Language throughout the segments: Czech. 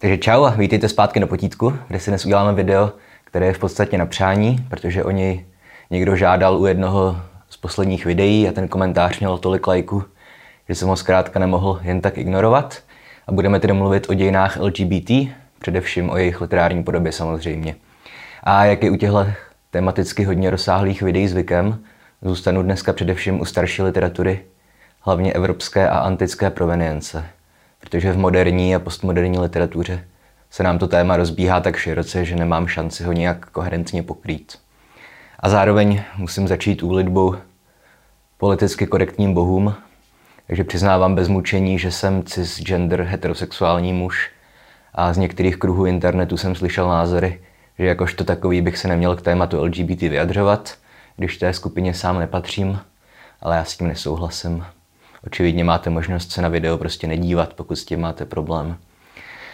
Takže čau a vítejte zpátky na potítku, kde si dnes uděláme video, které je v podstatě na přání, protože o něj někdo žádal u jednoho z posledních videí a ten komentář měl tolik lajků, že jsem ho zkrátka nemohl jen tak ignorovat. A budeme tedy mluvit o dějinách LGBT, především o jejich literární podobě samozřejmě. A jak je u těchto tematicky hodně rozsáhlých videí zvykem, zůstanu dneska především u starší literatury, hlavně evropské a antické provenience – protože v moderní a postmoderní literatuře se nám to téma rozbíhá tak široce, že nemám šanci ho nějak koherentně pokrýt. A zároveň musím začít úlitbou politicky korektním bohům, takže přiznávám bez mučení, že jsem cisgender heterosexuální muž a z některých kruhů internetu jsem slyšel názory, že jakožto takový bych se neměl k tématu LGBT vyjadřovat, když té skupině sám nepatřím, ale já s tím nesouhlasím. Očividně máte možnost se na video prostě nedívat, pokud s tím máte problém.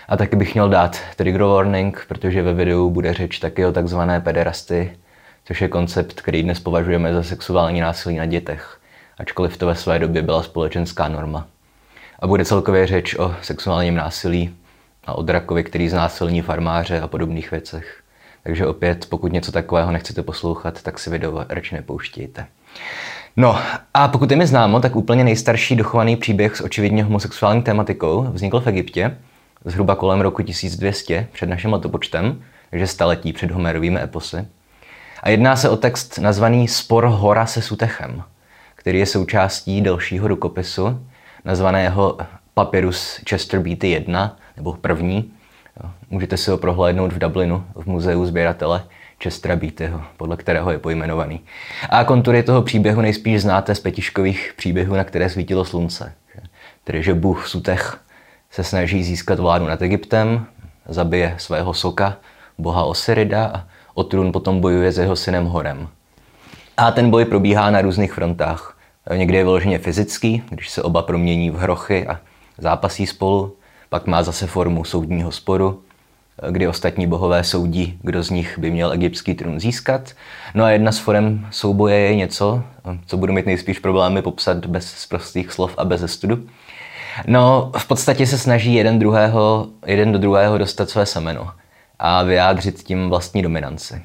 A taky bych měl dát trigger warning, protože ve videu bude řeč taky o takzvané pederasty, což je koncept, který dnes považujeme za sexuální násilí na dětech, ačkoliv to ve své době byla společenská norma. A bude celkově řeč o sexuálním násilí a o drakovi, který znásilní farmáře a podobných věcech. Takže opět, pokud něco takového nechcete poslouchat, tak si video radši nepouštějte. No a pokud je mi známo, tak úplně nejstarší dochovaný příběh s očividně homosexuální tematikou vznikl v Egyptě zhruba kolem roku 1200 před naším letopočtem, takže staletí před Homerovými eposy. A jedná se o text nazvaný Spor hora se Sutechem, který je součástí dalšího rukopisu, nazvaného Papyrus Chester Beatty 1, nebo první. Můžete si ho prohlédnout v Dublinu, v muzeu sběratele Chestera Beattyho, podle kterého je pojmenovaný. A kontury toho příběhu nejspíš znáte z petiškových příběhů, na které svítilo slunce. Tedy, že Bůh Sutech se snaží získat vládu nad Egyptem, zabije svého soka, boha Osirida a o trůn potom bojuje s jeho synem Horem. A ten boj probíhá na různých frontách. Někdy je vyloženě fyzický, když se oba promění v hrochy a zápasí spolu, pak má zase formu soudního sporu, kdy ostatní bohové soudí, kdo z nich by měl egyptský trůn získat. No a jedna z forem souboje je něco, co budu mít nejspíš problémy popsat bez prostých slov a bez studu. No, v podstatě se snaží jeden, druhého, jeden do druhého dostat své semeno a vyjádřit tím vlastní dominanci.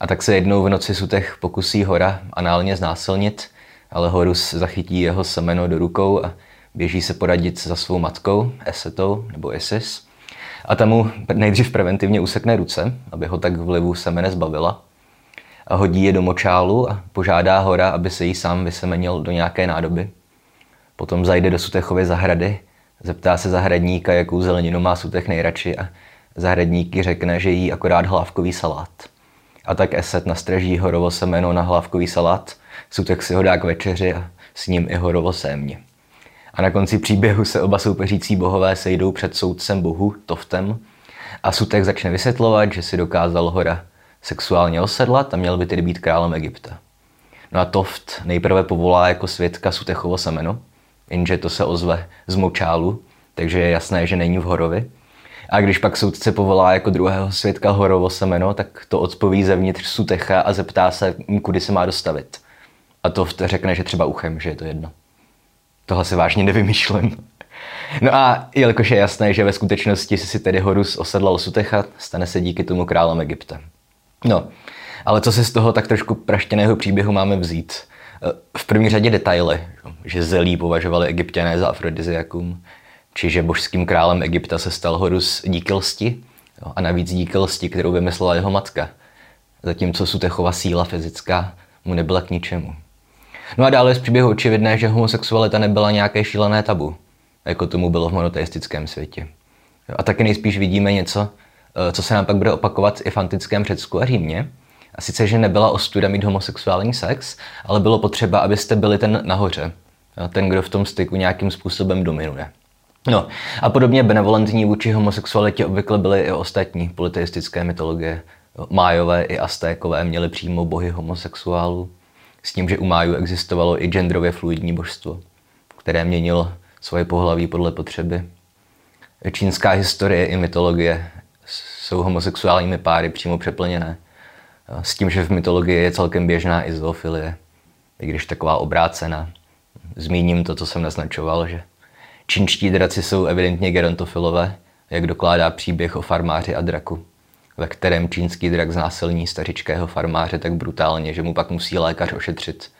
A tak se jednou v noci Sutech pokusí Hora análně znásilnit, ale Horus zachytí jeho semeno do rukou a běží se poradit za svou matkou, Esetou nebo Isis – a ta mu nejdřív preventivně usekne ruce, aby ho tak vlivu semene zbavila. A hodí je do močálu a požádá hora, aby se jí sám vysemenil do nějaké nádoby. Potom zajde do Sutechovy zahrady, zeptá se zahradníka, jakou zeleninu má Sutech nejradši a zahradníky řekne, že jí akorát hlávkový salát. A tak Eset nastraží horovo semeno na hlávkový salát, Sutech si ho dá k večeři a s ním i horovo sémě. A na konci příběhu se oba soupeřící bohové sejdou před soudcem bohu, Toftem, a Sutek začne vysvětlovat, že si dokázal hora sexuálně osedlat a měl by tedy být králem Egypta. No a Toft nejprve povolá jako svědka Sutechovo semeno, jenže to se ozve z močálu, takže je jasné, že není v Horovi. A když pak soudce povolá jako druhého svědka Horovo semeno, tak to odpoví zevnitř Sutecha a zeptá se, kudy se má dostavit. A Toft řekne, že třeba uchem, že je to jedno. Tohle si vážně nevymýšlím. No a jelikož je jasné, že ve skutečnosti si tedy Horus osedlal Sutecha, stane se díky tomu králem Egypta. No, ale co si z toho tak trošku praštěného příběhu máme vzít? Eh, v první řadě detaily, že zelí považovali egyptěné za afrodiziakum, či že božským králem Egypta se stal Horus díky lsti, a navíc díky lsti, kterou vymyslela jeho matka, zatímco Sutechova síla fyzická mu nebyla k ničemu. No a dále z příběhu očividné, že homosexualita nebyla nějaké šílené tabu, jako tomu bylo v monoteistickém světě. A taky nejspíš vidíme něco, eh, co se nám pak bude opakovat i v antickém Řecku a Římě. A sice, že nebyla ostuda mít homosexuální sex, ale bylo potřeba, abyste byli ten nahoře. Ten, kdo v tom styku nějakým způsobem dominuje. No a podobně benevolentní vůči homosexualitě obvykle byly i ostatní politeistické mytologie. Májové i Aztékové měli přímo bohy homosexuálů s tím, že u Májů existovalo i genderově fluidní božstvo, které měnilo svoje pohlaví podle potřeby. Čínská historie i mytologie jsou homosexuálními páry přímo přeplněné. S tím, že v mytologii je celkem běžná i zoofilie, i když taková obrácená. Zmíním to, co jsem naznačoval, že čínští draci jsou evidentně gerontofilové, jak dokládá příběh o farmáři a draku, ve kterém čínský drak znásilní stařičkého farmáře tak brutálně, že mu pak musí lékař ošetřit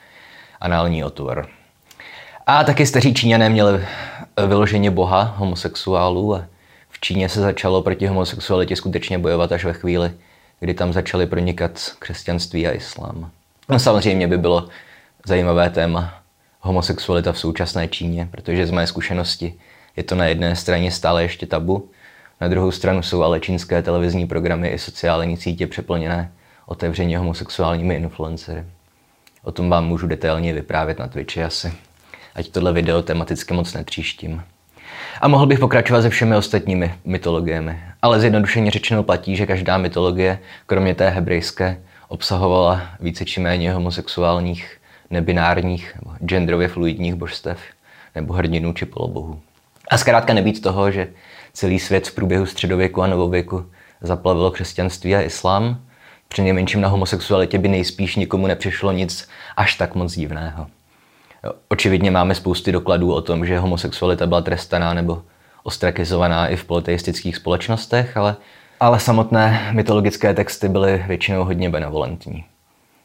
anální otvor. A taky staří Číňané měli vyloženě boha homosexuálů a v Číně se začalo proti homosexualitě skutečně bojovat až ve chvíli, kdy tam začaly pronikat křesťanství a islám. No samozřejmě by bylo zajímavé téma homosexualita v současné Číně, protože z mé zkušenosti je to na jedné straně stále ještě tabu, na druhou stranu jsou ale čínské televizní programy i sociální sítě přeplněné otevřeně homosexuálními influencery. O tom vám můžu detailně vyprávět na Twitchi asi. Ať tohle video tematicky moc netříštím. A mohl bych pokračovat se všemi ostatními mytologiemi. Ale zjednodušeně řečeno platí, že každá mytologie, kromě té hebrejské, obsahovala více či méně homosexuálních, nebinárních, genderově fluidních božstev, nebo hrdinů či polobohů. A zkrátka nebýt toho, že celý svět v průběhu středověku a novověku zaplavilo křesťanství a islám, při nejmenším na homosexualitě by nejspíš nikomu nepřišlo nic až tak moc divného. Očividně máme spousty dokladů o tom, že homosexualita byla trestaná nebo ostrakizovaná i v politeistických společnostech, ale, ale samotné mytologické texty byly většinou hodně benevolentní.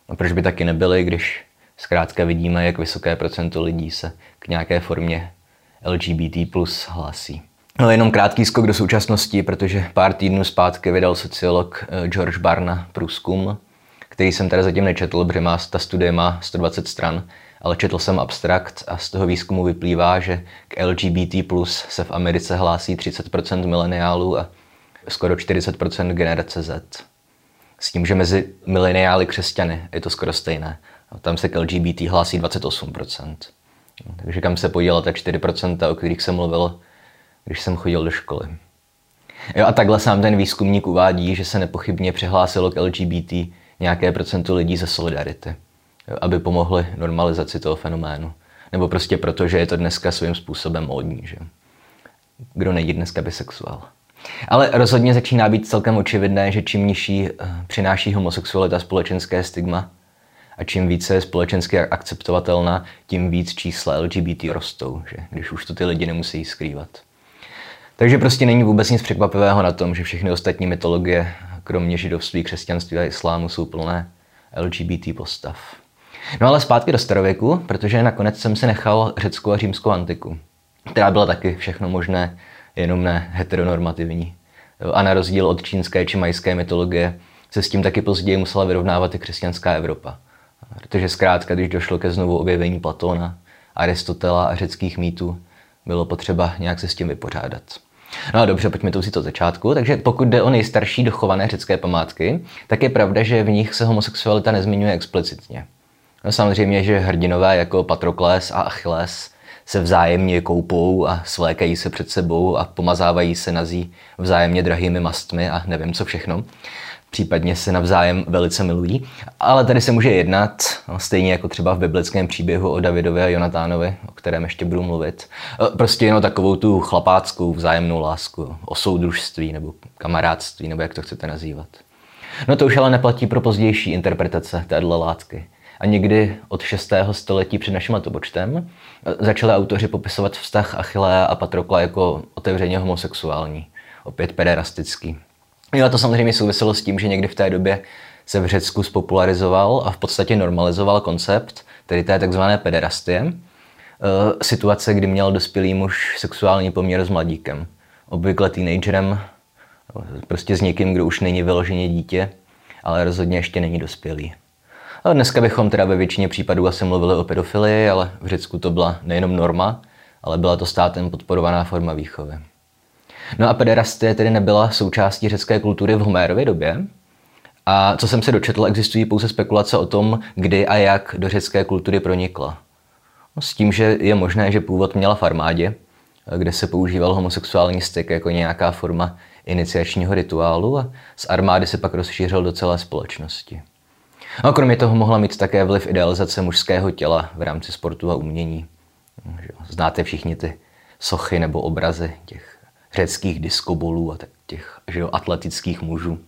No proč by taky nebyly, když zkrátka vidíme, jak vysoké procento lidí se k nějaké formě LGBT plus hlásí. No, jenom krátký skok do současnosti, protože pár týdnů zpátky vydal sociolog eh, George Barna průzkum, který jsem tady zatím nečetl, protože má, ta studie má 120 stran, ale četl jsem abstrakt a z toho výzkumu vyplývá, že k LGBT plus se v Americe hlásí 30% mileniálů a skoro 40% generace Z. S tím, že mezi mileniály křesťany je to skoro stejné. Tam se k LGBT hlásí 28%. Takže kam se poděla ta 4%, o kterých jsem mluvil, když jsem chodil do školy. Jo, a takhle sám ten výzkumník uvádí, že se nepochybně přihlásilo k LGBT nějaké procento lidí ze solidarity, jo, aby pomohli normalizaci toho fenoménu. Nebo prostě proto, že je to dneska svým způsobem módní. Že? Kdo není dneska bisexuál. Ale rozhodně začíná být celkem očividné, že čím nižší eh, přináší homosexualita společenské stigma a čím více je společensky akceptovatelná, tím víc čísla LGBT rostou, že? když už to ty lidi nemusí skrývat. Takže prostě není vůbec nic překvapivého na tom, že všechny ostatní mytologie, kromě židovství, křesťanství a islámu, jsou plné LGBT postav. No ale zpátky do starověku, protože nakonec jsem si nechal řeckou a římskou antiku, která byla taky všechno možné, jenom ne heteronormativní. A na rozdíl od čínské či majské mytologie se s tím taky později musela vyrovnávat i křesťanská Evropa. Protože zkrátka, když došlo ke znovu objevení Platóna, Aristotela a řeckých mýtů, bylo potřeba nějak se s tím vypořádat. No dobře, pojďme to si to začátku. Takže pokud jde o nejstarší dochované řecké památky, tak je pravda, že v nich se homosexualita nezmiňuje explicitně. No samozřejmě, že hrdinové jako Patrokles a Achilles se vzájemně koupou a svlékají se před sebou a pomazávají se nazí vzájemně drahými mastmi a nevím co všechno případně se navzájem velice milují. Ale tady se může jednat, no, stejně jako třeba v biblickém příběhu o Davidovi a Jonatánovi, o kterém ještě budu mluvit, e, prostě jenom takovou tu chlapáckou vzájemnou lásku, o soudružství nebo kamarádství, nebo jak to chcete nazývat. No to už ale neplatí pro pozdější interpretace téhle látky. A někdy od 6. století před naším letopočtem e, začali autoři popisovat vztah Achillea a Patrokla jako otevřeně homosexuální, opět pederastický. Jo, to samozřejmě souviselo s tím, že někdy v té době se v Řecku spopularizoval a v podstatě normalizoval koncept, tedy té takzvané pederastie, e, situace, kdy měl dospělý muž sexuální poměr s mladíkem. Obvykle teenagerem, prostě s někým, kdo už není vyloženě dítě, ale rozhodně ještě není dospělý. A dneska bychom teda ve většině případů asi mluvili o pedofilii, ale v Řecku to byla nejenom norma, ale byla to státem podporovaná forma výchovy. No a pederastie tedy nebyla součástí řecké kultury v Homérově době. A co jsem se dočetl, existují pouze spekulace o tom, kdy a jak do řecké kultury pronikla. No, s tím, že je možné, že původ měla v armádě, kde se používal homosexuální styk jako nějaká forma iniciačního rituálu a z armády se pak rozšířil do celé společnosti. No a kromě toho mohla mít také vliv idealizace mužského těla v rámci sportu a umění. Znáte všichni ty sochy nebo obrazy těch řeckých diskobolů a těch že jo, atletických mužů.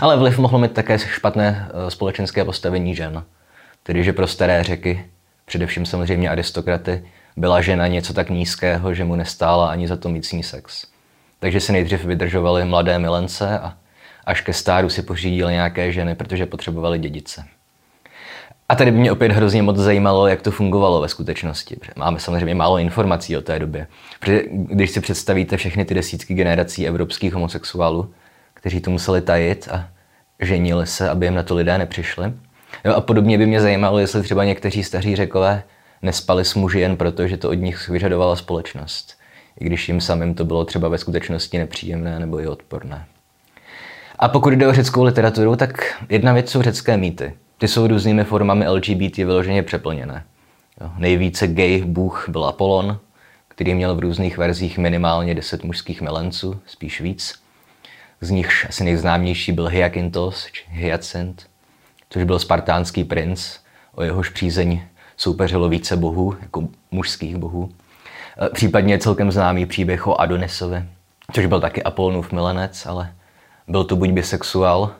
Ale vliv mohlo mít také špatné eh, společenské postavení žen. Tedy, že pro staré řeky, především samozřejmě aristokraty, byla žena něco tak nízkého, že mu nestála ani za to mít ní sex. Takže si nejdřív vydržovali mladé milence a až ke stáru si pořídili nějaké ženy, protože potřebovali dědice. A tady by mě opět hrozně moc zajímalo, jak to fungovalo ve skutečnosti. Máme samozřejmě málo informací o té době. Protože když si představíte všechny ty desítky generací evropských homosexuálů, kteří to museli tajit a ženili se, aby jim na to lidé nepřišli. Jo, a podobně by mě zajímalo, jestli třeba někteří staří řekové nespali s muži jen proto, že to od nich vyžadovala společnost. I když jim samým to bylo třeba ve skutečnosti nepříjemné nebo i odporné. A pokud jde o řeckou literaturu, tak jedna věc jsou řecké mýty. Ty jsou různými formami LGBT vyloženě přeplněné. Jo, nejvíce gay bůh byl Apollon, který měl v různých verzích minimálně 10 mužských milenců, spíš víc. Z nich asi nejznámější byl Hyakintos, či Hyacinth, což byl spartánský princ, o jehož přízeň soupeřilo více bohů, jako mužských bohů. E, případně celkem známý příběh o Adonisovi, což byl taky Apollonův milenec, ale byl to buď bisexuál,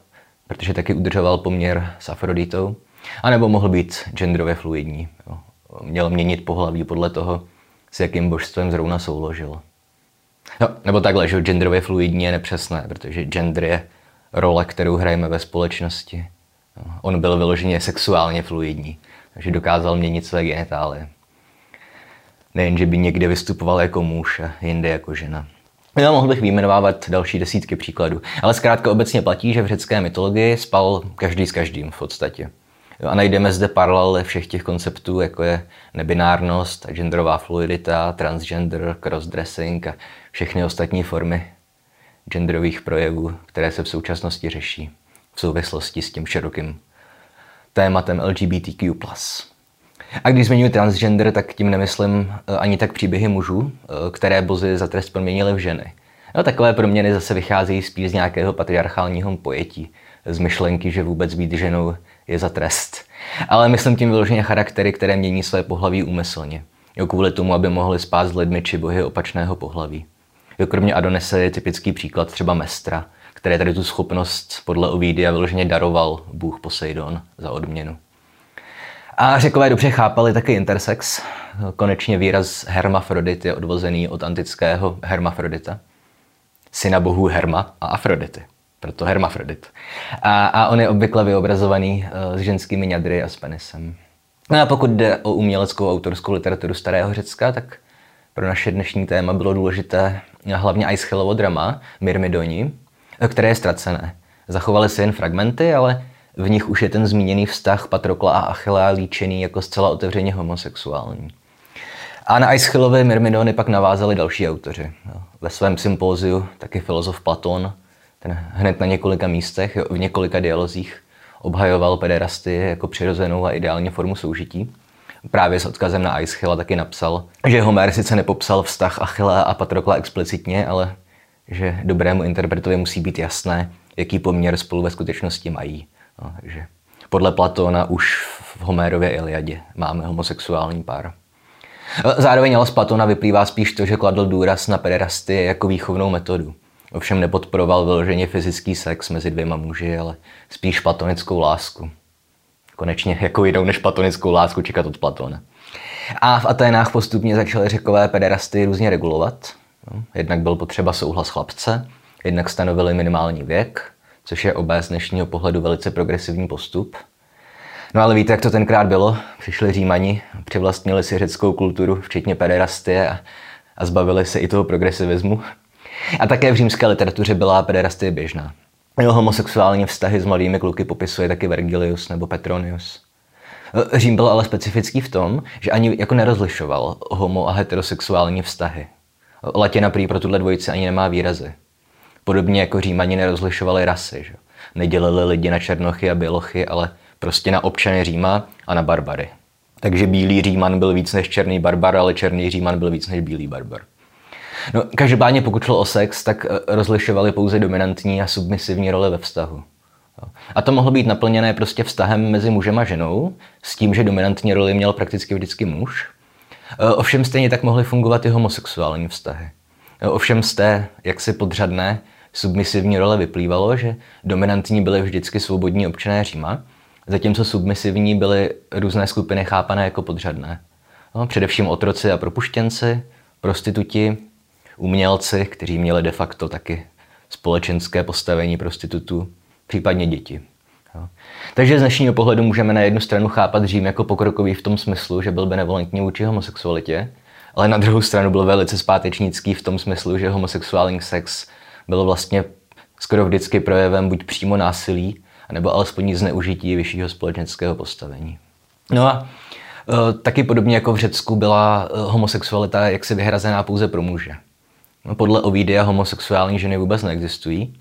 protože taky udržoval poměr s Afroditou, anebo mohl být genderově fluidní. Jo. Měl měnit pohlaví podle toho, s jakým božstvem zrovna souložil. No, nebo takhle, že genderově fluidní je nepřesné, protože gender je role, kterou hrajeme ve společnosti. No, on byl vyloženě sexuálně fluidní, takže dokázal měnit své genitálie. Nejen, že by někde vystupoval jako muž a jinde jako žena. Já mohl bych vyjmenovávat další desítky příkladů, ale zkrátka obecně platí, že v řecké mytologii spal každý s každým v podstatě. A najdeme zde paralely všech těch konceptů, jako je nebinárnost, genderová fluidita, transgender, crossdressing a všechny ostatní formy genderových projevů, které se v současnosti řeší v souvislosti s tím širokým tématem LGBTQ+. A když zmiňuji transgender, tak tím nemyslím eh, ani tak příběhy mužů, eh, které bozy za trest proměnily v ženy. No, takové proměny zase vycházejí spíš z nějakého patriarchálního pojetí, z myšlenky, že vůbec být ženou je za trest. Ale myslím tím vyloženě charaktery, které mění své pohlaví úmyslně. Jo, kvůli tomu, aby mohli spát s lidmi či bohy opačného pohlaví. Jo, kromě Adonese je typický příklad třeba Mestra, které tady tu schopnost podle Ovidia vyloženě daroval bůh Poseidon za odměnu. A řekové dobře chápali taky intersex. Konečně výraz hermafrodit je odvozený od antického hermafrodita, syna bohů Herma a Afrodity, proto hermafrodit. A, a on je obvykle vyobrazovaný uh, s ženskými ňadry a s penisem. No a pokud jde o uměleckou autorskou literaturu starého Řecka, tak pro naše dnešní téma bylo důležité hlavně Aeschylovo drama Myrmidoni, které je ztracené. Zachovaly se jen fragmenty, ale v nich už je ten zmíněný vztah Patrokla a Achillea líčený jako zcela otevřeně homosexuální. A na Aeschylovy Myrmidony pak navázali další autoři. Ve svém sympóziu taky filozof Platon, ten hned na několika místech, v několika dialozích obhajoval pederasty jako přirozenou a ideální formu soužití. Právě s odkazem na Aeschyla taky napsal, že Homer sice nepopsal vztah Achillea a Patrokla explicitně, ale že dobrému interpretovi musí být jasné, jaký poměr spolu ve skutečnosti mají. No, takže podle Platona už v Homérově Iliadě máme homosexuální pár. Zároveň ale z Platona vyplývá spíš to, že kladl důraz na pederasty jako výchovnou metodu. Ovšem nepodporoval vyloženě fyzický sex mezi dvěma muži, ale spíš platonickou lásku. Konečně jako jinou než platonickou lásku čekat od Platona. A v Aténách postupně začaly řekové pederasty různě regulovat. Jednak byl potřeba souhlas chlapce, jednak stanovili minimální věk, což je obé z dnešního pohledu velice progresivní postup. No ale víte, jak to tenkrát bylo? Přišli Římani, přivlastnili si řeckou kulturu, včetně pederastie a, a zbavili se i toho progresivismu. A také v římské literatuře byla pederastie běžná. Jeho homosexuální vztahy s mladými kluky popisuje taky Vergilius nebo Petronius. Řím byl ale specifický v tom, že ani jako nerozlišoval homo a heterosexuální vztahy. Latina prý pro tuhle dvojici ani nemá výrazy. Podobně jako Římani nerozlišovali rasy. Že? Nedělili lidi na černochy a bělochy, ale prostě na občany Říma a na barbary. Takže bílý Říman byl víc než černý barbar, ale černý Říman byl víc než bílý barbar. No, každopádně pokud šlo o sex, tak eh, rozlišovali pouze dominantní a submisivní role ve vztahu. A to mohlo být naplněné prostě vztahem mezi mužem a ženou, s tím, že dominantní roli měl prakticky vždycky muž. Eh, ovšem stejně tak mohly fungovat i homosexuální vztahy. Ovšem z té jaksi podřadné submisivní role vyplývalo, že dominantní byly vždycky svobodní občané Říma, zatímco submisivní byly různé skupiny chápané jako podřadné. No, především otroci a propuštěnci, prostituti, umělci, kteří měli de facto taky společenské postavení prostitutů, případně děti. Jo. Takže z dnešního pohledu můžeme na jednu stranu chápat Řím jako pokrokový v tom smyslu, že byl benevolentní vůči homosexualitě, ale na druhou stranu byl velice zpátečnický v tom smyslu, že homosexuální sex byl vlastně skoro vždycky projevem buď přímo násilí, nebo alespoň zneužití vyššího společenského postavení. No a e, taky podobně jako v Řecku byla e, homosexualita jaksi vyhrazená pouze pro muže. No, podle Ovidia homosexuální ženy vůbec neexistují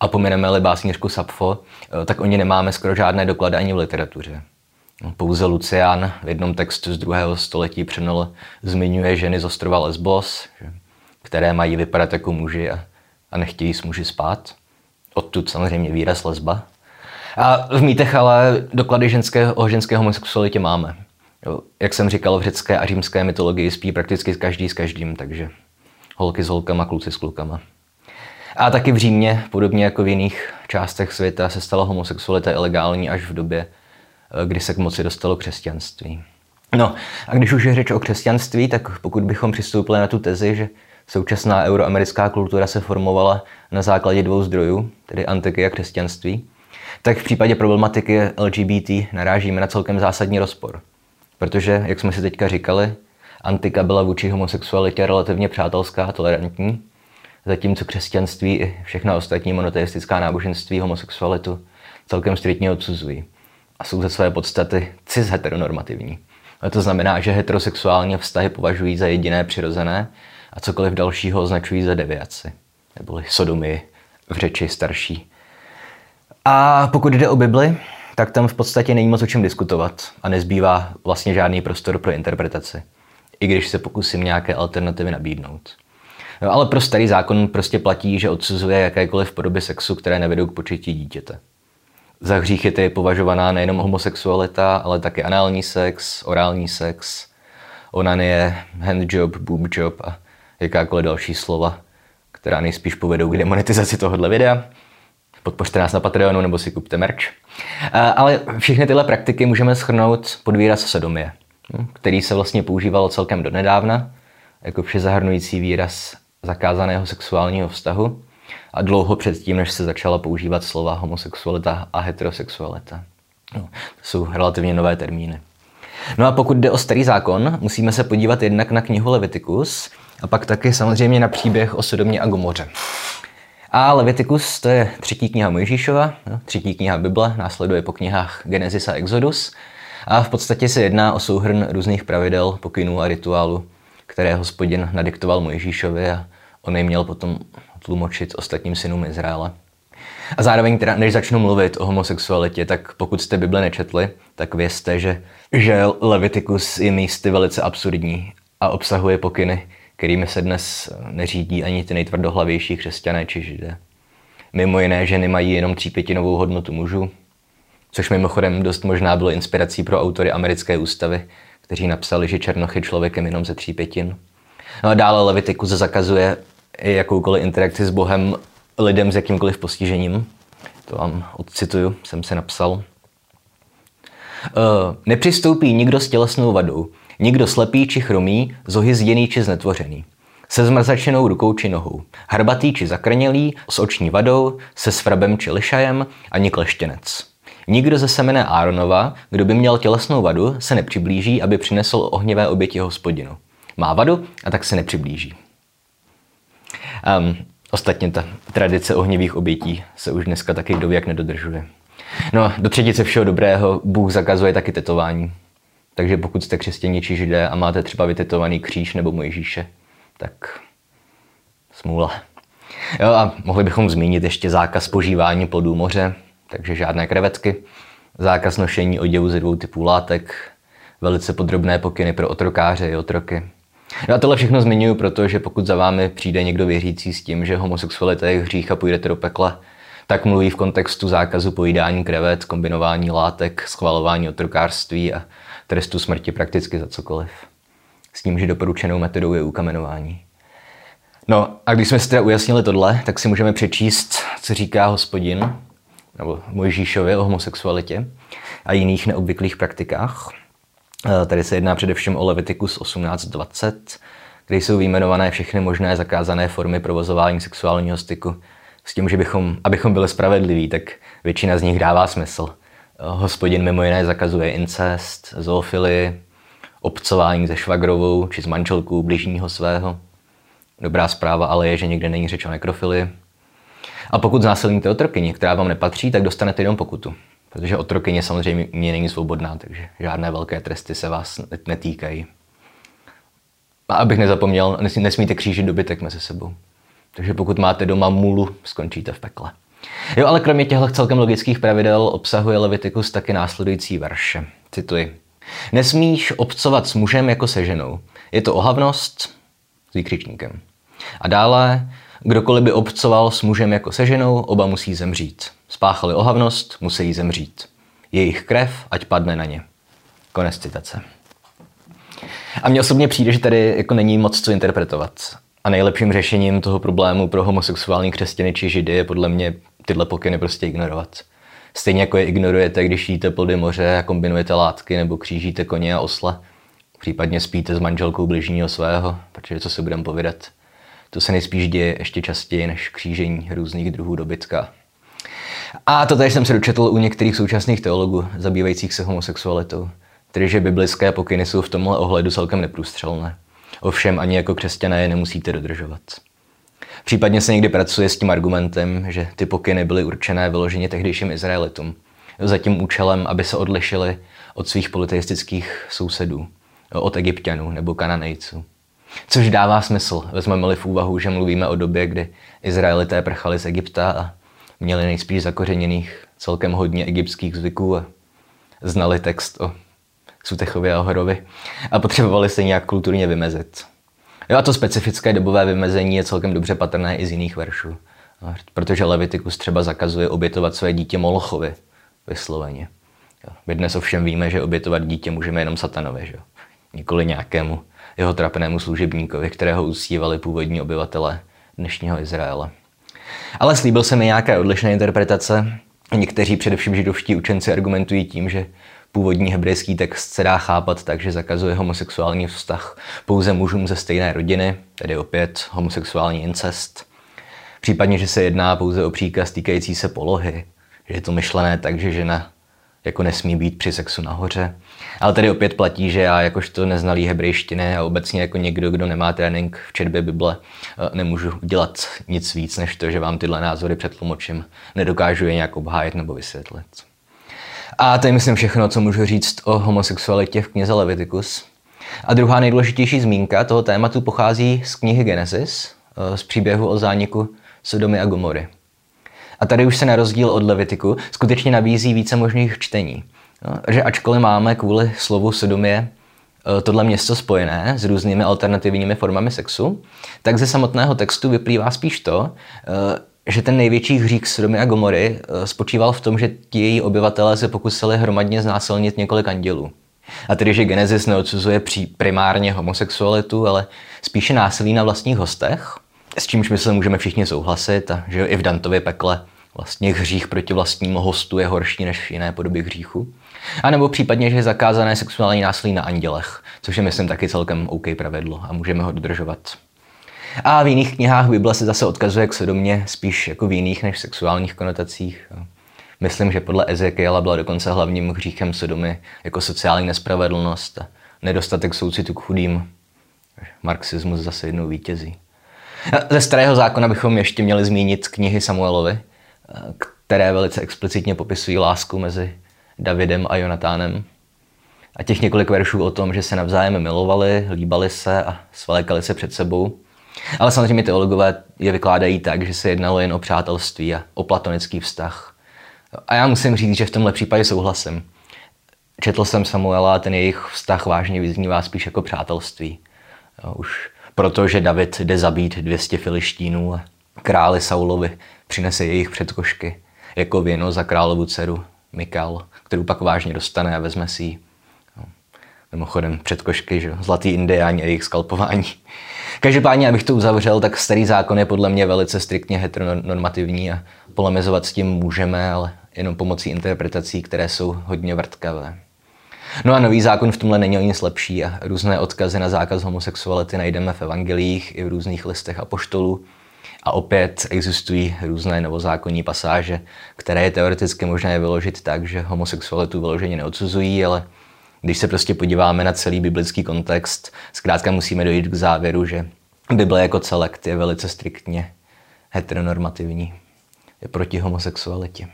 a pomineme-li básnířku Sapfo, e, tak o ní nemáme skoro žádné doklady ani v literatuře. Pouze Lucián v jednom textu z druhého století přenul zmiňuje ženy z ostrova Lesbos, které mají vypadat jako muži a, a nechtějí s muži spát. Odtud samozřejmě výraz lesba. A v mýtech ale doklady ženské, o ženské homosexualitě máme. Jak jsem říkal, v řecké a římské mytologii spí prakticky každý s každým, takže holky s holkama, kluci s klukama. A taky v Římě, podobně jako v jiných částech světa, se stala homosexualita ilegální až v době, kdy se k moci dostalo křesťanství. No a když už je řeč o křesťanství, tak pokud bychom přistoupili na tu tezi, že současná euroamerická kultura se formovala na základě dvou zdrojů, tedy antiky a křesťanství, tak v případě problematiky LGBT narážíme na celkem zásadní rozpor. Protože, jak jsme si teďka říkali, antika byla vůči homosexualitě relativně přátelská a tolerantní, zatímco křesťanství i všechna ostatní monoteistická náboženství homosexualitu celkem striktně odsuzují a jsou ze své podstaty cis heteronormativní. A to znamená, že heterosexuální vztahy považují za jediné přirozené a cokoliv dalšího označují za deviaci, neboli sodomy v řeči starší. A pokud jde o Bibli, tak tam v podstatě není moc o čem diskutovat a nezbývá vlastně žádný prostor pro interpretaci, i když se pokusím nějaké alternativy nabídnout. No, ale pro starý zákon prostě platí, že odsuzuje jakékoliv podoby sexu, které nevedou k početí dítěte. Za hříchy je považovaná nejenom homosexualita, ale také anální sex, orální sex, onanie, handjob, boobjob a jakákoliv další slova, která nejspíš povedou k demonetizaci tohohle videa. Podpořte nás na Patreonu nebo si kupte merch. Ale všechny tyhle praktiky můžeme schrnout pod výraz sodomie, hm, který se vlastně používal celkem donedávna, jako vše zahrnující výraz zakázaného sexuálního vztahu a dlouho předtím, než se začala používat slova homosexualita a heterosexualita. No, to jsou relativně nové termíny. No a pokud jde o starý zákon, musíme se podívat jednak na knihu Leviticus a pak taky samozřejmě na příběh o Sodomě a Gomoře. A Leviticus to je třetí kniha Mojžíšova, třetí kniha Bible, následuje po knihách Genesis a Exodus. A v podstatě se jedná o souhrn různých pravidel, pokynů a rituálu, které hospodin nadiktoval Mojžíšovi a on jej měl potom tlumočit ostatním synům Izraele. A zároveň, teda, než začnu mluvit o homosexualitě, tak pokud jste Bible nečetli, tak vězte, že, že Leviticus je místy velice absurdní a obsahuje pokyny, kterými se dnes neřídí ani ty nejtvrdohlavější křesťané či židé. Mimo jiné, ženy mají jenom třípětinovou hodnotu mužů, což mimochodem dost možná bylo inspirací pro autory americké ústavy, kteří napsali, že Černoch je člověkem jenom ze tří pětin. No a dále Levitikus zakazuje jakoukoliv interakci s Bohem lidem s jakýmkoliv postižením. To vám odcituju, jsem se napsal. Uh, nepřistoupí nikdo s tělesnou vadou, nikdo slepý či chromý, zohyzděný či znetvořený. Se zmrzačenou rukou či nohou, hrbatý či zakrnělý, s oční vadou, se svrabem či lišajem, ani kleštěnec. Nikdo ze semene Áronova, kdo by měl tělesnou vadu, se nepřiblíží, aby přinesl ohnivé oběti hospodinu. Má vadu a tak se nepřiblíží. Um, ostatně ta tradice ohnivých obětí se už dneska taky kdo jak nedodržuje. No, do třetice všeho dobrého Bůh zakazuje taky tetování. Takže pokud jste křesťaní či židé a máte třeba vytetovaný kříž nebo Mojžíše, tak smůla. Jo, a mohli bychom zmínit ještě zákaz požívání plodů moře, takže žádné krevetky, zákaz nošení oděvu ze dvou typů látek, velice podrobné pokyny pro otrokáře i otroky. A tohle všechno zmiňuji, protože pokud za vámi přijde někdo věřící s tím, že homosexualita je hřích a půjdete do pekla, tak mluví v kontextu zákazu pojídání krevet, kombinování látek, schvalování otrokářství a trestu smrti prakticky za cokoliv. S tím, že doporučenou metodou je ukamenování. No a když jsme si teda ujasnili tohle, tak si můžeme přečíst, co říká hospodin, nebo Mojžíšovi o homosexualitě a jiných neobvyklých praktikách. Eh, tady se jedná především o Leviticus 18.20, kde jsou vyjmenované všechny možné zakázané formy provozování sexuálního styku. S tím, že bychom, abychom byli spravedliví, tak většina z nich dává smysl. Hospodin mimo jiné zakazuje incest, zoofily, obcování se švagrovou či s manželkou bližního svého. Dobrá zpráva ale je, že někde není řeč o nekrofilii. A pokud znásilníte otrokyni, která vám nepatří, tak dostanete jenom pokutu. Protože otrokyně samozřejmě není svobodná, takže žádné velké tresty se vás netýkají. A abych nezapomněl, nesmíte křížit dobytek mezi sebou. Takže pokud máte doma mulu, skončíte v pekle. Jo, ale kromě těchto celkem logických pravidel obsahuje Leviticus taky následující verše. Cituji. Nesmíš obcovat s mužem jako se ženou. Je to ohavnost s výkřičníkem. A dále, kdokoliv by obcoval s mužem jako se ženou, oba musí zemřít. Spáchali ohavnost, musí zemřít. Jejich krev, ať padne na ně. Konec citace. A mně osobně přijde, že tady jako není moc co interpretovat. A nejlepším řešením toho problému pro homosexuální křesťany či židy je podle mě tyhle pokyny prostě ignorovat. Stejně jako je ignorujete, když jíte plody moře a kombinujete látky nebo křížíte koně a osla. Případně spíte s manželkou bližního svého, protože co si budeme povědat. To se nejspíš děje ještě častěji než křížení různých druhů dobytka. A to tady jsem se dočetl u některých současných teologů zabývajících se homosexualitou. Tedy, že biblické pokyny jsou v tomhle ohledu celkem neprůstřelné. Ovšem ani jako křesťané je nemusíte dodržovat. Případně se někdy pracuje s tím argumentem, že ty pokyny byly určené vyloženě tehdejším Izraelitům, za tím účelem, aby se odlišili od svých politistických sousedů, od egyptianů nebo kananejců. Což dává smysl, vezmeme-li v úvahu, že mluvíme o době, kdy Izraelité prchali z Egypta a měli nejspíš zakořeněných celkem hodně egyptských zvyků a znali text o Sutechově a Horovi a potřebovali se nějak kulturně vymezit. Jo a to specifické dobové vymezení je celkem dobře patrné i z jiných veršů. Protože Levitikus třeba zakazuje obětovat své dítě Molochovi vysloveně. My dnes ovšem víme, že obětovat dítě můžeme jenom satanovi, že? nikoli nějakému jeho trapnému služebníkovi, kterého usívali původní obyvatele dnešního Izraele. Ale slíbil se mi nějaké odlišné interpretace. Někteří, především židovští učenci, argumentují tím, že Původní hebrejský text se dá chápat tak, že zakazuje homosexuální vztah pouze mužům ze stejné rodiny, tedy opět homosexuální incest. Případně, že se jedná pouze o příkaz týkající se polohy, že je to myšlené tak, že žena jako nesmí být při sexu nahoře. Ale tady opět platí, že já jakožto neznalý hebrejštiny a obecně jako někdo, kdo nemá trénink v četbě Bible, eh, nemůžu dělat nic víc, než to, že vám tyhle názory přetlumočím. Nedokážu je nějak obhájit nebo vysvětlit. A to je myslím všechno, co můžu říct o homosexualitě v knize Leviticus. A druhá nejdůležitější zmínka toho tématu pochází z knihy Genesis, eh, z příběhu o zániku Sodomy a Gomory. A tady už se na rozdíl od Levitiku skutečně nabízí více možných čtení. No, že ačkoliv máme kvůli slovu Sodomě eh, tohle město spojené s různými alternativními formami sexu, tak ze samotného textu vyplývá spíš to, eh, že ten největší hřík Sodomy a Gomory eh, spočíval v tom, že ti její obyvatelé se pokusili hromadně znásilnit několik andělů. A tedy, že Genesis neodsuzuje primárně homosexualitu, ale spíše násilí na vlastních hostech, s čímž my se můžeme všichni souhlasit a že i v Dantově pekle vlastně hřích proti vlastnímu hostu je horší než jiné podoby hříchu. A nebo případně, že je zakázané sexuální násilí na andělech, což je myslím taky celkem OK pravidlo a můžeme ho dodržovat. A v jiných knihách Bible se zase odkazuje k sodomě spíš jako v jiných než sexuálních konotacích. Myslím, že podle Ezekiela byla dokonce hlavním hříchem sodomy jako sociální nespravedlnost a nedostatek soucitu k chudým. Marxismus zase jednou vítězí. Ze starého zákona bychom ještě měli zmínit knihy Samuelovi, které velice explicitně popisují lásku mezi Davidem a Jonatánem. A těch několik veršů o tom, že se navzájem milovali, líbali se a svlékali se před sebou, ale samozřejmě teologové je vykládají tak, že se jednalo jen o přátelství a o platonický vztah. A já musím říct, že v tomhle případě souhlasím. Četl jsem Samuela a ten jejich vztah vážně vyznívá spíš jako přátelství. Už protože David jde zabít 200 filištínů a králi Saulovi přinese jejich předkošky jako věno za královu dceru Mikal, kterou pak vážně dostane a vezme si ji. Mimochodem předkošky, že? zlatý indiáni a jejich skalpování. Každopádně, abych to uzavřel, tak starý zákon je podle mě velice striktně heteronormativní a polemizovat s tím můžeme, ale jenom pomocí interpretací, které jsou hodně vrtkavé. No a nový zákon v tomhle není o nic lepší a různé odkazy na zákaz homosexuality najdeme v evangelích i v různých listech apoštolů. A opět existují různé novozákonní pasáže, které je teoreticky možné vyložit tak, že homosexualitu vyloženě neodsuzují, ale když se prostě podíváme na celý biblický kontext, zkrátka musíme dojít k závěru, že Bible jako celek je velice striktně heteronormativní, je proti homosexualitě.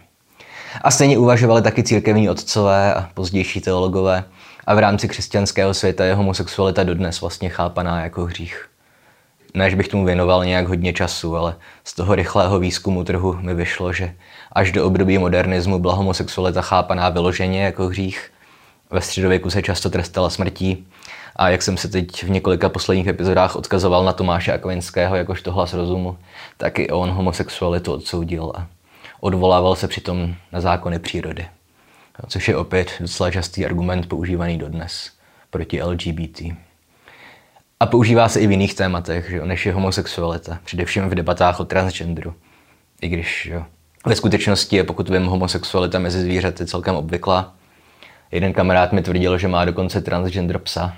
A stejně uvažovali taky církevní otcové a pozdější teologové a v rámci křesťanského světa je homosexualita dodnes vlastně chápaná jako hřích. Než bych tomu věnoval nějak hodně času, ale z toho rychlého výzkumu trhu mi vyšlo, že až do období modernismu byla homosexualita chápaná vyloženě jako hřích. Ve středověku se často trestala smrtí a jak jsem se teď v několika posledních epizodách odkazoval na Tomáše Akvinského jakožto hlas rozumu, tak i on homosexualitu odsoudil a odvolával se přitom na zákony přírody. Což je opět docela častý argument používaný dodnes proti LGBT. A používá se i v jiných tématech, že než je homosexualita, především v debatách o transgenderu. I když jo, ve skutečnosti je, pokud vím, homosexualita mezi zvířaty celkem obvyklá. Jeden kamarád mi tvrdil, že má dokonce transgender psa,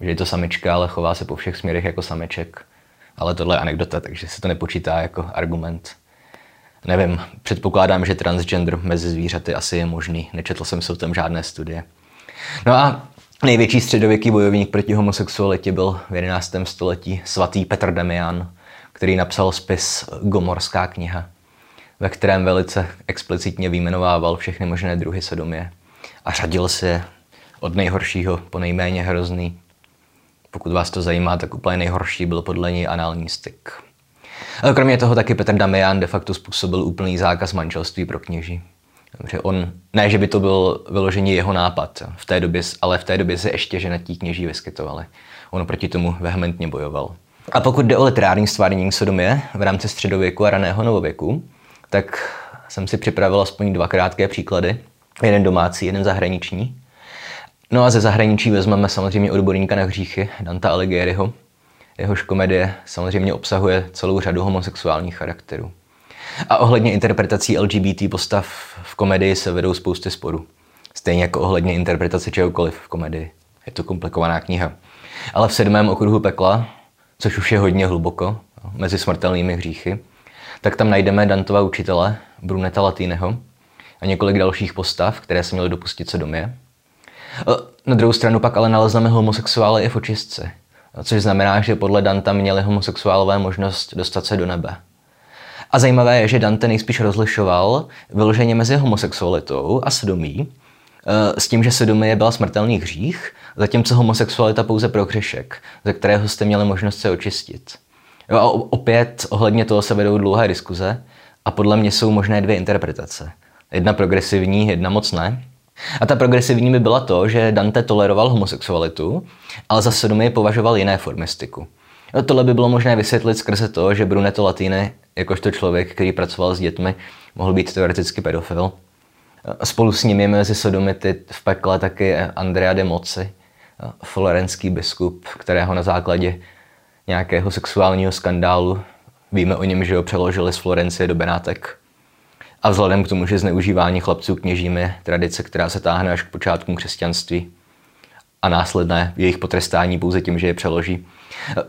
že je to samička, ale chová se po všech směrech jako sameček. Ale tohle je anekdota, takže se to nepočítá jako argument. Nevím, předpokládám, že transgender mezi zvířaty asi je možný. Nečetl jsem se o tom žádné studie. No a největší středověký bojovník proti homosexualitě byl v 11. století svatý Petr Damian, který napsal spis Gomorská kniha, ve kterém velice explicitně výjmenovával všechny možné druhy sodomie a řadil si je od nejhoršího po nejméně hrozný. Pokud vás to zajímá, tak úplně nejhorší byl podle něj anální styk. Kromě toho taky Petr Damian de facto způsobil úplný zákaz manželství pro kněží. Dobře, on, ne, že by to byl vyložený jeho nápad, v té době, ale v té době se ještě ženatí kněží vyskytovali. On proti tomu vehementně bojoval. A pokud jde o literární stvárnění sodomie v rámci středověku a raného novověku, tak jsem si připravil aspoň dva krátké příklady. Jeden domácí, jeden zahraniční. No a ze zahraničí vezmeme samozřejmě odborníka na hříchy, Danta Alighieriho, Jehož komedie samozřejmě obsahuje celou řadu homosexuálních charakterů. A ohledně interpretací LGBT postav v komedii se vedou spousty sporů. Stejně jako ohledně interpretace čehokoliv v komedii. Je to komplikovaná kniha. Ale v sedmém okruhu pekla, což už je hodně hluboko, mezi smrtelnými hříchy, tak tam najdeme Dantova učitele, Bruneta Latineho a několik dalších postav, které se měly dopustit se domě. Na druhou stranu pak ale nalezneme homosexuály i v očistci, což znamená, že podle Danta měli homosexuálové možnost dostat se do nebe. A zajímavé je, že Dante nejspíš rozlišoval vyloženě mezi homosexualitou a sodomí, eh, s tím, že sodomie byla smrtelný hřích, zatímco homosexualita pouze pro hřešek, ze kterého jste měli možnost se očistit. Jo, a opět ohledně toho se vedou dlouhé diskuze a podle mě jsou možné dvě interpretace. Jedna progresivní, jedna moc ne. A ta progresivní by byla to, že Dante toleroval homosexualitu, ale za sodomii považoval jiné formy styku. No, tohle by bylo možné vysvětlit skrze to, že Brunetto Latini, jakožto člověk, který pracoval s dětmi, mohl být teoreticky pedofil. Spolu s ním je mezi sodomity v pekle taky Andrea de Moci, florenský biskup, kterého na základě nějakého sexuálního skandálu víme o něm, že ho přeložili z Florencie do Benátek a vzhledem k tomu, že zneužívání chlapců kněžím je tradice, která se táhne až k počátkům křesťanství a následné jejich potrestání pouze tím, že je přeloží.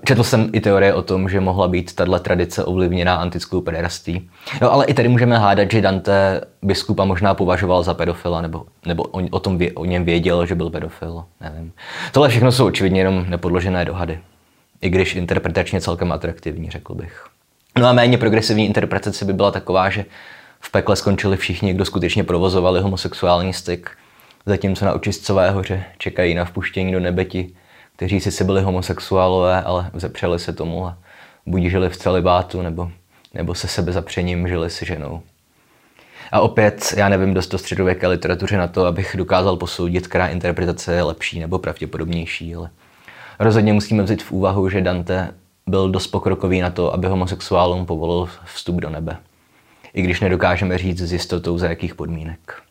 Četl jsem i teorie o tom, že mohla být tato tradice ovlivněná antickou pederastí. No, ale i tady můžeme hádat, že Dante biskupa možná považoval za pedofila, nebo, nebo o, o, tom o něm věděl, že byl pedofil. Nevím. Tohle všechno jsou očividně jenom nepodložené dohady. I když interpretačně celkem atraktivní, řekl bych. No a méně progresivní interpretace by byla taková, že v pekle skončili všichni, kdo skutečně provozovali homosexuální styk, zatímco na očistcové hoře čekají na vpuštění do nebeti, kteří si byli homosexuálové, ale vzepřeli se tomu a buď žili v celibátu, nebo, nebo se sebe zapřením žili si ženou. A opět, já nevím dost o středověké literatuře na to, abych dokázal posoudit, která interpretace je lepší nebo pravděpodobnější, ale rozhodně musíme vzít v úvahu, že Dante byl dost pokrokový na to, aby homosexuálům povolil vstup do nebe i když nedokážeme říct s jistotou za jakých podmínek.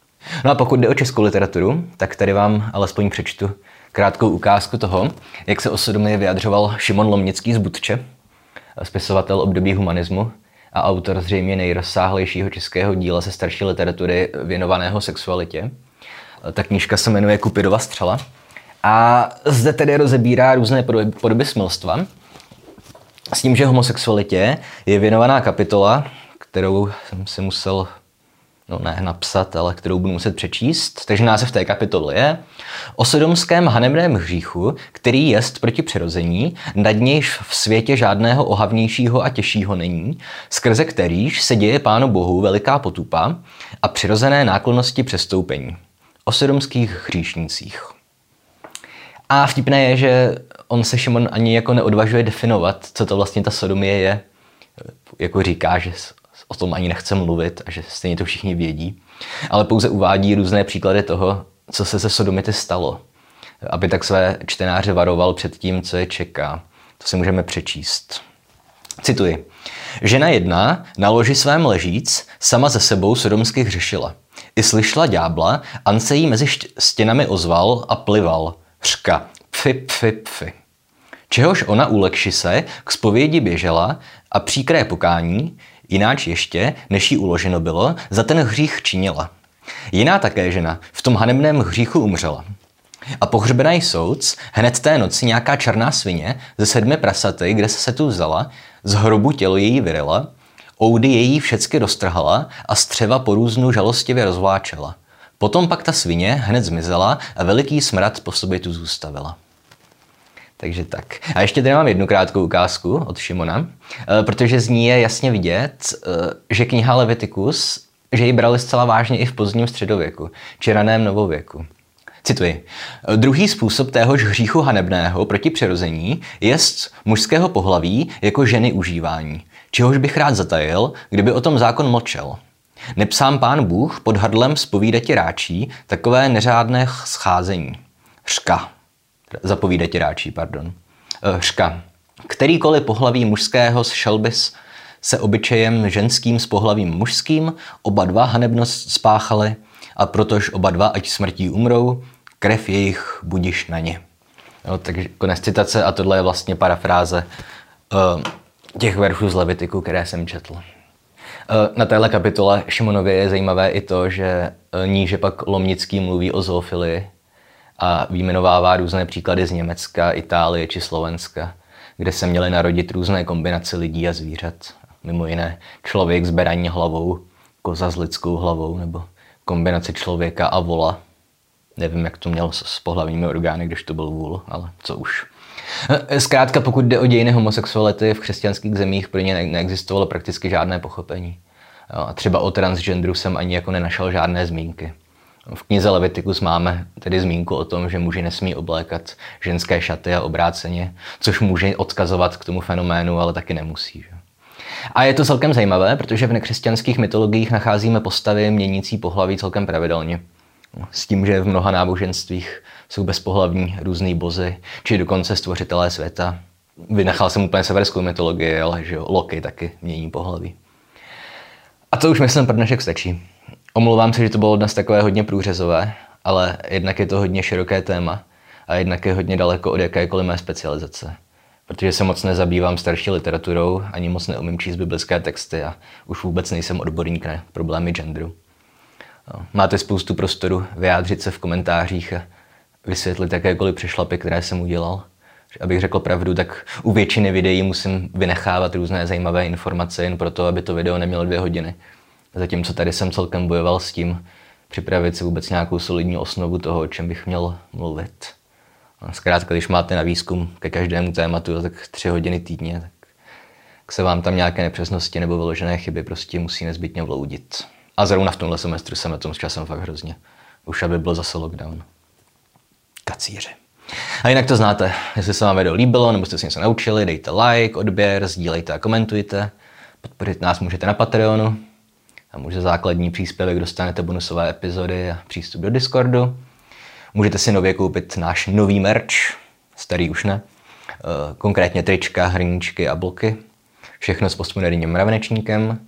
No a pokud jde o českou literaturu, tak tady vám alespoň přečtu krátkou ukázku toho, jak se o sodomii vyjadřoval Šimon Lomnický z Budče, spisovatel období humanismu a autor zřejmě nejrozsáhlejšího českého díla ze starší literatury věnovaného sexualitě. Ta knížka se jmenuje Kupidova střela. A zde tedy rozebírá různé podoby smilstva. S tím, že homosexualitě je věnovaná kapitola, kterou jsem si musel no ne napsat, ale kterou budu muset přečíst. Takže název té kapitoly je o sodomském hanebném hříchu, který jest proti přirození, nad nějž v světě žádného ohavnějšího a těžšího není, skrze kterýž se děje Pánu Bohu veliká potupa a přirozené náklonnosti přestoupení. O sodomských hříšnících. A vtipné je, že on se Šimon ani jako neodvažuje definovat, co to vlastně ta sodomie je. Jako říká, že o tom ani nechce mluvit a že stejně to všichni vědí, ale pouze uvádí různé příklady toho, co se se sodomity stalo, aby tak své čtenáře varoval před tím, co je čeká. To si můžeme přečíst. Cituji. Žena jedna na loži svém ležíc sama ze sebou sodomsky hřešila. I slyšela ďábla, an se jí mezi stěnami ozval a plival. Řka. Pfi, pfi, pfi. Čehož ona ulekši se, k zpovědi běžela a příkré pokání, jináč ještě, než jí uloženo bylo, za ten hřích činila. Jiná také žena v tom hanebném hříchu umřela. A pohřbený soudc hned té noci nějaká černá svině ze sedmi prasaty, kde se se tu vzala, z hrobu tělo její vyrila, oudy její všecky roztrhala a střeva po různu žalostivě rozvláčela. Potom pak ta svině hned zmizela a veliký smrad po sobě tu zůstavila. Takže tak. A ještě tady mám jednu krátkou ukázku od Šimona, eh, protože z ní je jasně vidět, eh, že kniha Leviticus, že ji brali zcela vážně i v pozdním středověku, či raném novověku. Cituji. Druhý způsob téhož hříchu hanebného proti přirození je mužského pohlaví jako ženy užívání, čehož bych rád zatajil, kdyby o tom zákon mlčel. Nepsám pán Bůh pod hrdlem spovídati ráčí takové neřádné scházení. Řka zapovídatě ráčí, pardon. Eh, Ška. Kterýkoliv pohlaví mužského z šelbis se obyčejem ženským s pohlavím mužským, oba dva hanebnost spáchali a protož oba dva, ať smrtí umrou, krev jejich budiš na ně. Jo, takže konec citace a tohle je vlastně parafráze uh, těch veršů z Levitiku, které jsem četl. Uh, na téhle kapitole Šimonově je zajímavé i to, že níže pak Lomnický mluví o zoofilii, a vyjmenovává různé příklady z Německa, Itálie či Slovenska, kde se měly narodit různé kombinace lidí a zvířat. Mimo jiné člověk s beraní hlavou, koza s lidskou hlavou, nebo kombinace člověka a vola. Nevím, jak to měl s pohlavními orgány, když to byl vůl, ale co už. Zkrátka, pokud jde o dějiny homosexuality v křesťanských zemích, pro ně neexistovalo prakticky žádné pochopení. A třeba o transgenderu jsem ani jako nenašel žádné zmínky. V knize Leviticus máme tedy zmínku o tom, že muži nesmí oblékat ženské šaty a obráceně, což může odkazovat k tomu fenoménu, ale taky nemusí. Že? A je to celkem zajímavé, protože v nekřesťanských mytologiích nacházíme postavy měnící pohlaví celkem pravidelně. S tím, že v mnoha náboženstvích jsou bezpohlavní různý bozy, či dokonce stvořitelé světa. Vynechal jsem úplně severskou mytologii, ale že jo, Loki taky mění pohlaví. A to už myslím pro dnešek stačí. Omlouvám se, že to bylo dnes takové hodně průřezové, ale jednak je to hodně široké téma a jednak je hodně daleko od jakékoliv mé specializace. Protože se moc nezabývám starší literaturou, ani moc neumím číst biblické texty a už vůbec nejsem odborník na problémy genderu. No, máte spoustu prostoru vyjádřit se v komentářích a vysvětlit jakékoliv přešlapy, které jsem udělal. Abych řekl pravdu, tak u většiny videí musím vynechávat různé zajímavé informace jen proto, aby to video nemělo dvě hodiny. Zatímco tady jsem celkem bojoval s tím, připravit si vůbec nějakou solidní osnovu toho, o čem bych měl mluvit. A zkrátka, když máte na výzkum ke každému tématu tak tři hodiny týdně, tak, tak se vám tam nějaké nepřesnosti nebo vyložené chyby prostě musí nezbytně vloudit. A zrovna v tomhle semestru jsem na tom s časem fakt hrozně. Už aby byl zase lockdown. Kacíři. A jinak to znáte. Jestli se vám video líbilo nebo jste si něco naučili, dejte like, odběr, sdílejte a komentujte. Podpořit nás můžete na Patreonu, tam už za základní příspěvek dostanete bonusové epizody a přístup do Discordu. Můžete si nově koupit náš nový merch, starý už ne, eh, konkrétně trička, hrníčky a bloky. Všechno s postmoderním mravenečníkem.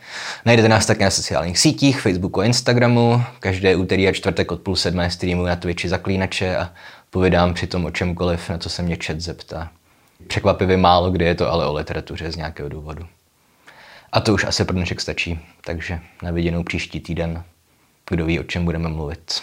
Najdete nás také na sociálních sítích, Facebooku a Instagramu. Každé úterý a čtvrtek od půl sedmé streamu na Twitchi zaklínače a povídám přitom o čemkoliv, na co se mě chat zeptá. Překvapivě málo kdy je to ale o literatuře z nějakého důvodu. A to už asi pro dnešek stačí, takže na viděnou příští týden. Kdo ví, o čem budeme mluvit.